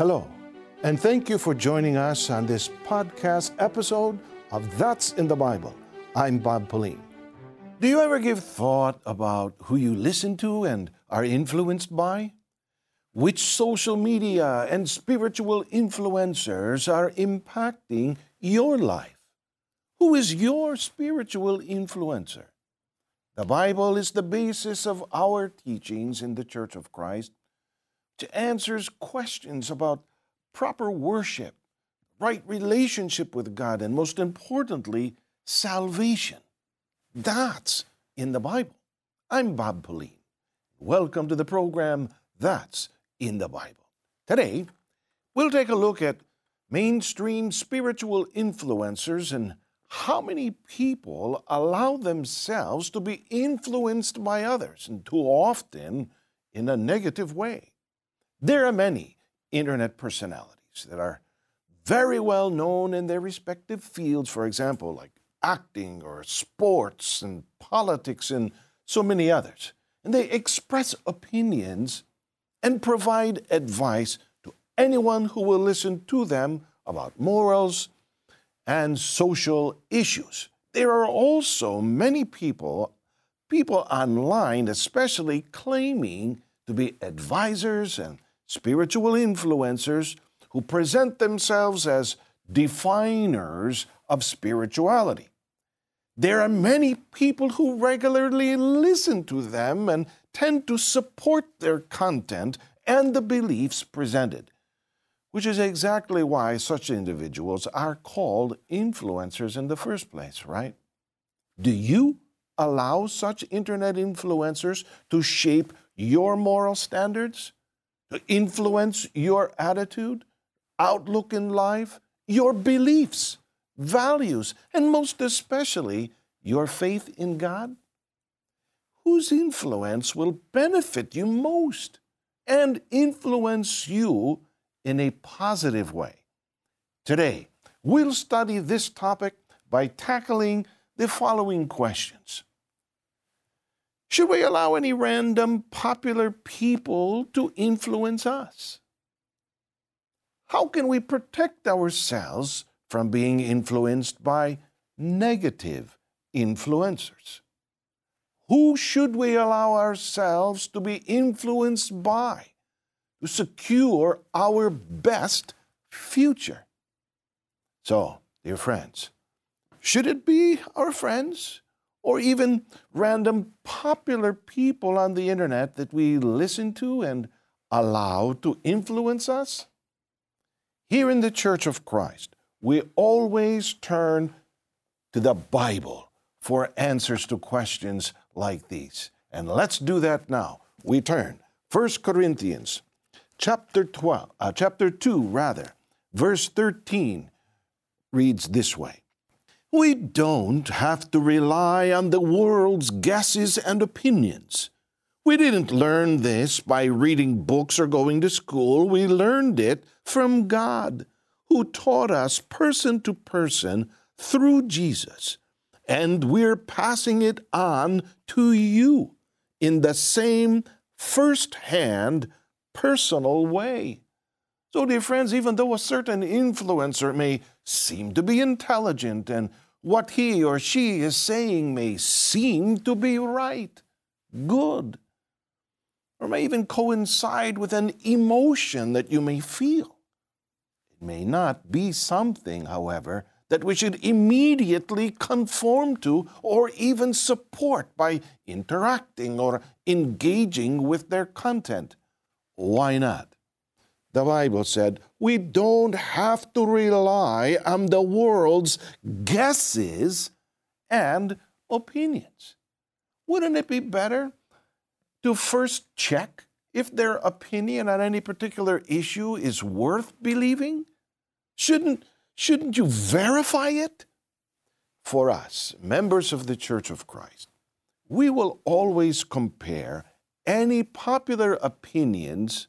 Hello, and thank you for joining us on this podcast episode of That's in the Bible. I'm Bob Pauline. Do you ever give thought about who you listen to and are influenced by? Which social media and spiritual influencers are impacting your life? Who is your spiritual influencer? The Bible is the basis of our teachings in the Church of Christ to answers questions about proper worship, right relationship with God, and most importantly, salvation. That's in the Bible. I'm Bob Pauline. Welcome to the program That's in the Bible. Today, we'll take a look at mainstream spiritual influencers and how many people allow themselves to be influenced by others, and too often in a negative way. There are many internet personalities that are very well known in their respective fields, for example, like acting or sports and politics and so many others. And they express opinions and provide advice to anyone who will listen to them about morals, and social issues. There are also many people, people online especially, claiming to be advisors and spiritual influencers who present themselves as definers of spirituality. There are many people who regularly listen to them and tend to support their content and the beliefs presented which is exactly why such individuals are called influencers in the first place, right? Do you allow such internet influencers to shape your moral standards, influence your attitude, outlook in life, your beliefs, values, and most especially your faith in God? Whose influence will benefit you most and influence you in a positive way. Today, we'll study this topic by tackling the following questions. Should we allow any random popular people to influence us? How can we protect ourselves from being influenced by negative influencers? Who should we allow ourselves to be influenced by? to secure our best future. So, dear friends, should it be our friends or even random popular people on the internet that we listen to and allow to influence us? Here in the Church of Christ, we always turn to the Bible for answers to questions like these. And let's do that now. We turn 1 Corinthians chapter 12, uh, chapter 2 rather, verse 13 reads this way. We don't have to rely on the world's guesses and opinions. We didn't learn this by reading books or going to school. We learned it from God, who taught us person to person through Jesus. And we're passing it on to you in the same first hand personal way. So, dear friends, even though a certain influencer may seem to be intelligent and what he or she is saying may seem to be right, good, or may even coincide with an emotion that you may feel, it may not be something, however, that we should immediately conform to or even support by interacting or engaging with their content. Why not? The Bible said we don't have to rely on the world's guesses and opinions. Wouldn't it be better to first check if their opinion on any particular issue is worth believing? Shouldn't, shouldn't you verify it? For us, members of the Church of Christ, we will always compare any popular opinions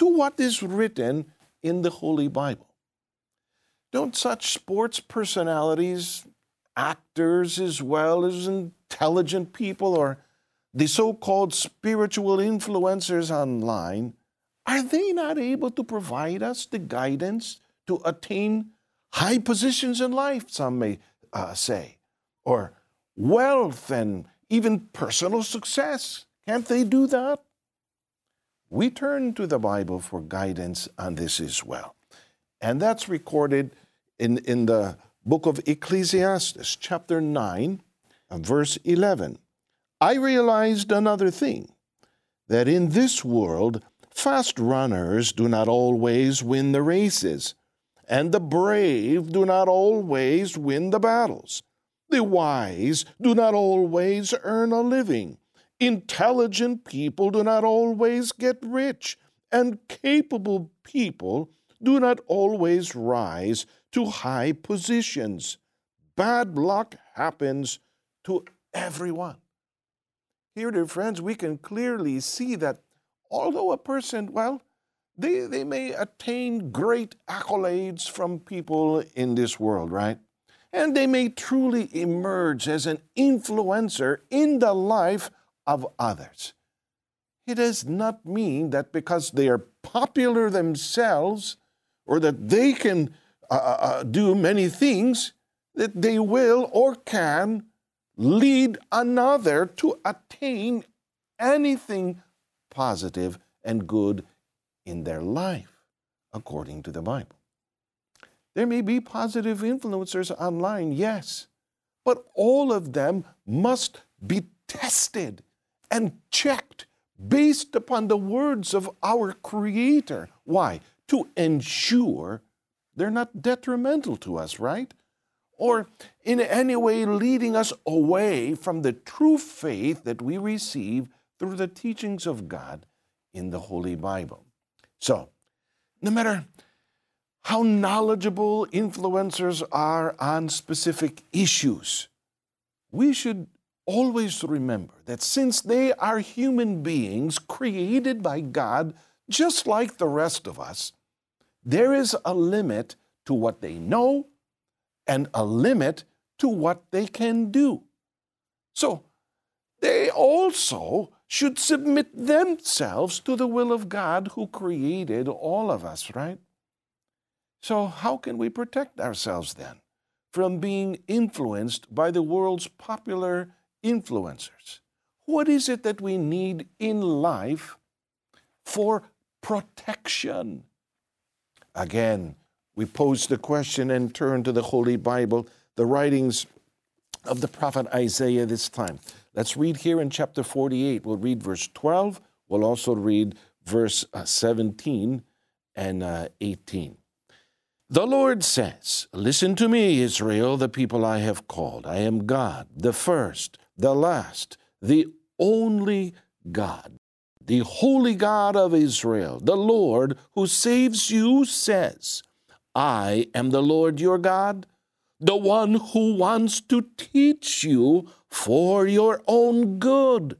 to what is written in the Holy Bible. Don't such sports personalities, actors as well as intelligent people, or the so called spiritual influencers online are they not able to provide us the guidance to attain high positions in life, some may uh, say, or wealth and even personal success? Can't they do that? We turn to the Bible for guidance on this as well. And that's recorded in, in the book of Ecclesiastes, chapter 9, verse 11. I realized another thing that in this world, fast runners do not always win the races, and the brave do not always win the battles. The wise do not always earn a living. Intelligent people do not always get rich, and capable people do not always rise to high positions. Bad luck happens to everyone. Here, dear friends, we can clearly see that although a person, well, they, they may attain great accolades from people in this world, right? And they may truly emerge as an influencer in the life of others. It does not mean that because they are popular themselves or that they can uh, uh, uh, do many things, that they will or can lead another to attain anything positive and good in their life, according to the Bible. There may be positive influencers online, yes, but all of them must be tested and checked based upon the words of our Creator. Why? To ensure they're not detrimental to us, right? Or in any way leading us away from the true faith that we receive through the teachings of God in the Holy Bible. So, no matter how knowledgeable influencers are on specific issues, we should always remember that since they are human beings created by God, just like the rest of us, there is a limit to what they know and a limit to what they can do. So, they also should submit themselves to the will of God who created all of us, right? So, how can we protect ourselves then from being influenced by the world's popular influencers? What is it that we need in life for protection? Again, we pose the question and turn to the Holy Bible, the writings of the prophet Isaiah this time. Let's read here in chapter 48. We'll read verse 12. We'll also read verse uh, 17 and uh, 18. The Lord says, Listen to me, Israel, the people I have called. I am God, the first, the last, the only God the holy God of Israel, the Lord who saves you, says, I am the Lord your God, the one who wants to teach you for your own good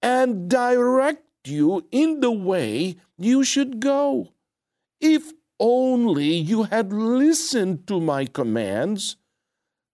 and direct you in the way you should go. If only you had listened to my commands,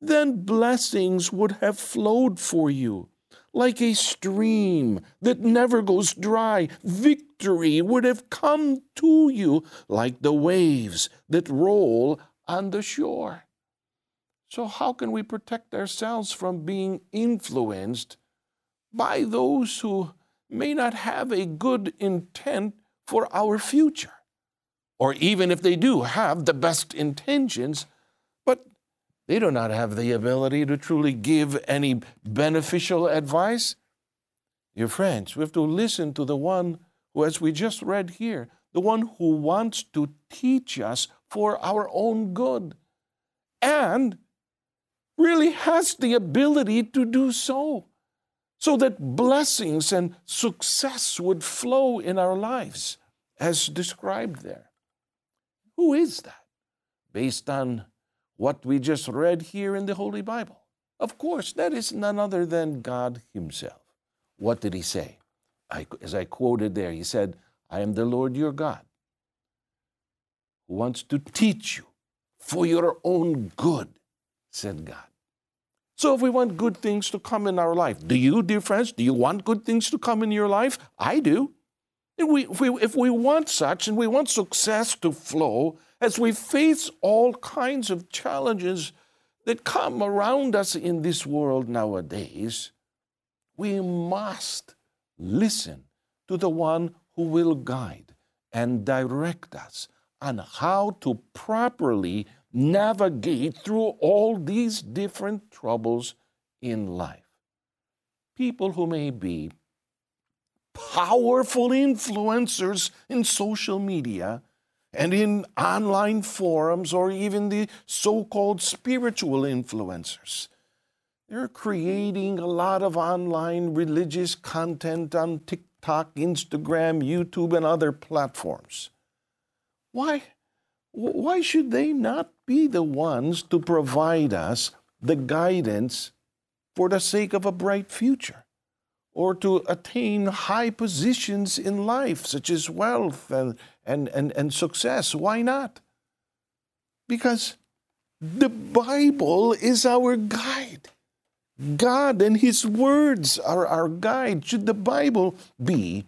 then blessings would have flowed for you like a stream that never goes dry. Victory would have come to you like the waves that roll on the shore. So, how can we protect ourselves from being influenced by those who may not have a good intent for our future? Or even if they do have the best intentions, they do not have the ability to truly give any beneficial advice. Dear friends, we have to listen to the one who, as we just read here, the one who wants to teach us for our own good and really has the ability to do so, so that blessings and success would flow in our lives as described there. Who is that? Based on what we just read here in the Holy Bible. Of course, that is none other than God Himself. What did He say? I, as I quoted there, He said, I am the Lord your God who wants to teach you for your own good, said God. So, if we want good things to come in our life, do you, dear friends, do you want good things to come in your life? I do. If we, if, we, if we want such and we want success to flow, as we face all kinds of challenges that come around us in this world nowadays, we must listen to the one who will guide and direct us on how to properly navigate through all these different troubles in life. People who may be powerful influencers in social media and in online forums or even the so called spiritual influencers. They're creating a lot of online religious content on TikTok, Instagram, YouTube, and other platforms. Why, why should they not be the ones to provide us the guidance for the sake of a bright future? or to attain high positions in life, such as wealth and, and, and, and success. Why not? Because the Bible is our guide. God and His words are our guide. Should the Bible be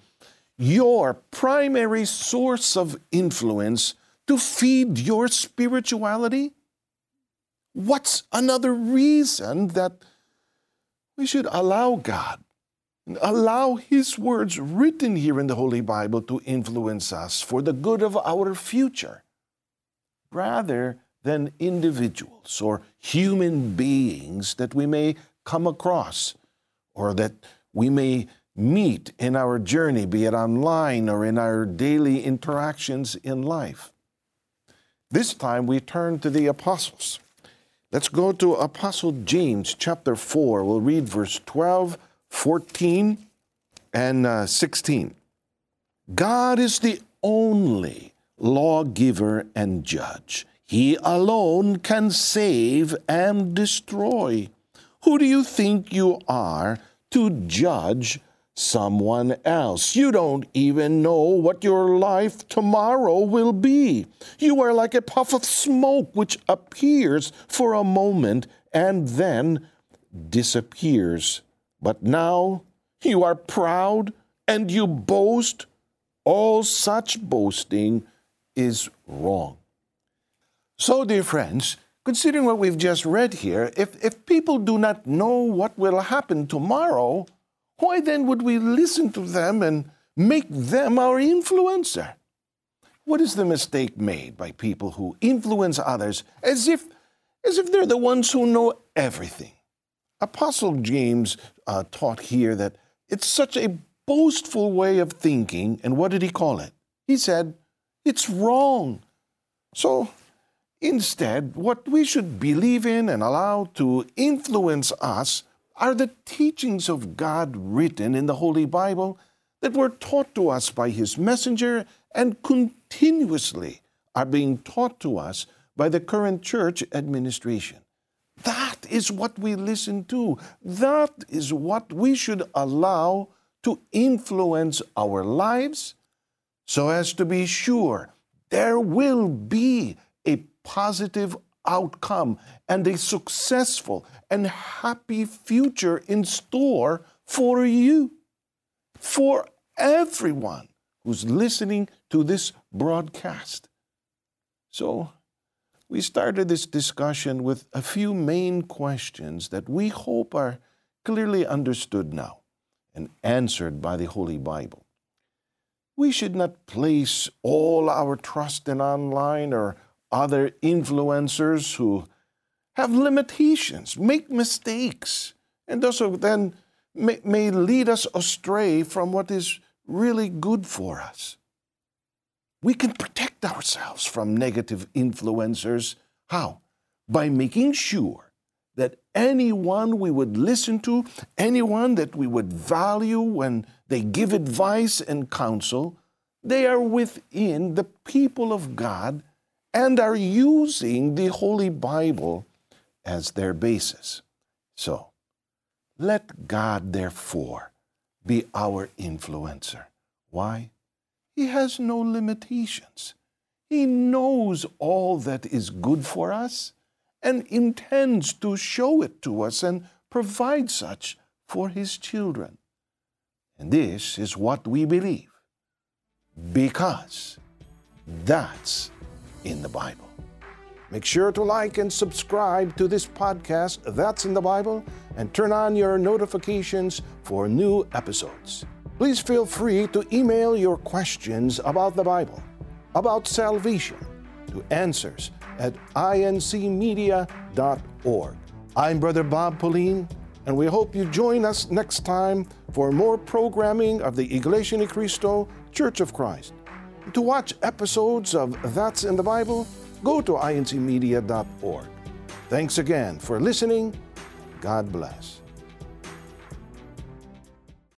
your primary source of influence to feed your spirituality? What's another reason that we should allow God Allow His words written here in the Holy Bible to influence us for the good of our future, rather than individuals or human beings that we may come across or that we may meet in our journey, be it online or in our daily interactions in life. This time we turn to the apostles. Let's go to Apostle James chapter 4. We'll read verse 12 14 and uh, 16. God is the only lawgiver and judge. He alone can save and destroy. Who do you think you are to judge someone else? You don't even know what your life tomorrow will be. You are like a puff of smoke which appears for a moment and then disappears. But now you are proud and you boast. All such boasting is wrong. So, dear friends, considering what we've just read here, if, if people do not know what will happen tomorrow, why then would we listen to them and make them our influencer? What is the mistake made by people who influence others as if, as if they're the ones who know everything? Apostle James uh, taught here that it's such a boastful way of thinking. And what did he call it? He said, it's wrong. So instead, what we should believe in and allow to influence us are the teachings of God written in the Holy Bible that were taught to us by His messenger and continuously are being taught to us by the current church administration. That is what we listen to. That is what we should allow to influence our lives so as to be sure there will be a positive outcome and a successful and happy future in store for you, for everyone who's listening to this broadcast. So, we started this discussion with a few main questions that we hope are clearly understood now and answered by the Holy Bible. We should not place all our trust in online or other influencers who have limitations, make mistakes, and also then may, may lead us astray from what is really good for us. We can protect ourselves from negative influencers. How? By making sure that anyone we would listen to, anyone that we would value when they give advice and counsel, they are within the people of God and are using the Holy Bible as their basis. So, let God, therefore, be our influencer. Why? He has no limitations. He knows all that is good for us and intends to show it to us and provide such for His children. And this is what we believe. because that's in the Bible. Make sure to like and subscribe to this podcast, That's in the Bible, and turn on your notifications for new episodes. Please feel free to email your questions about the Bible, about salvation, to answers at incmedia.org. I'm Brother Bob Pauline, and we hope you join us next time for more programming of the Iglesia Ni Cristo Church of Christ. To watch episodes of That's in the Bible, go to incmedia.org. Thanks again for listening. God bless.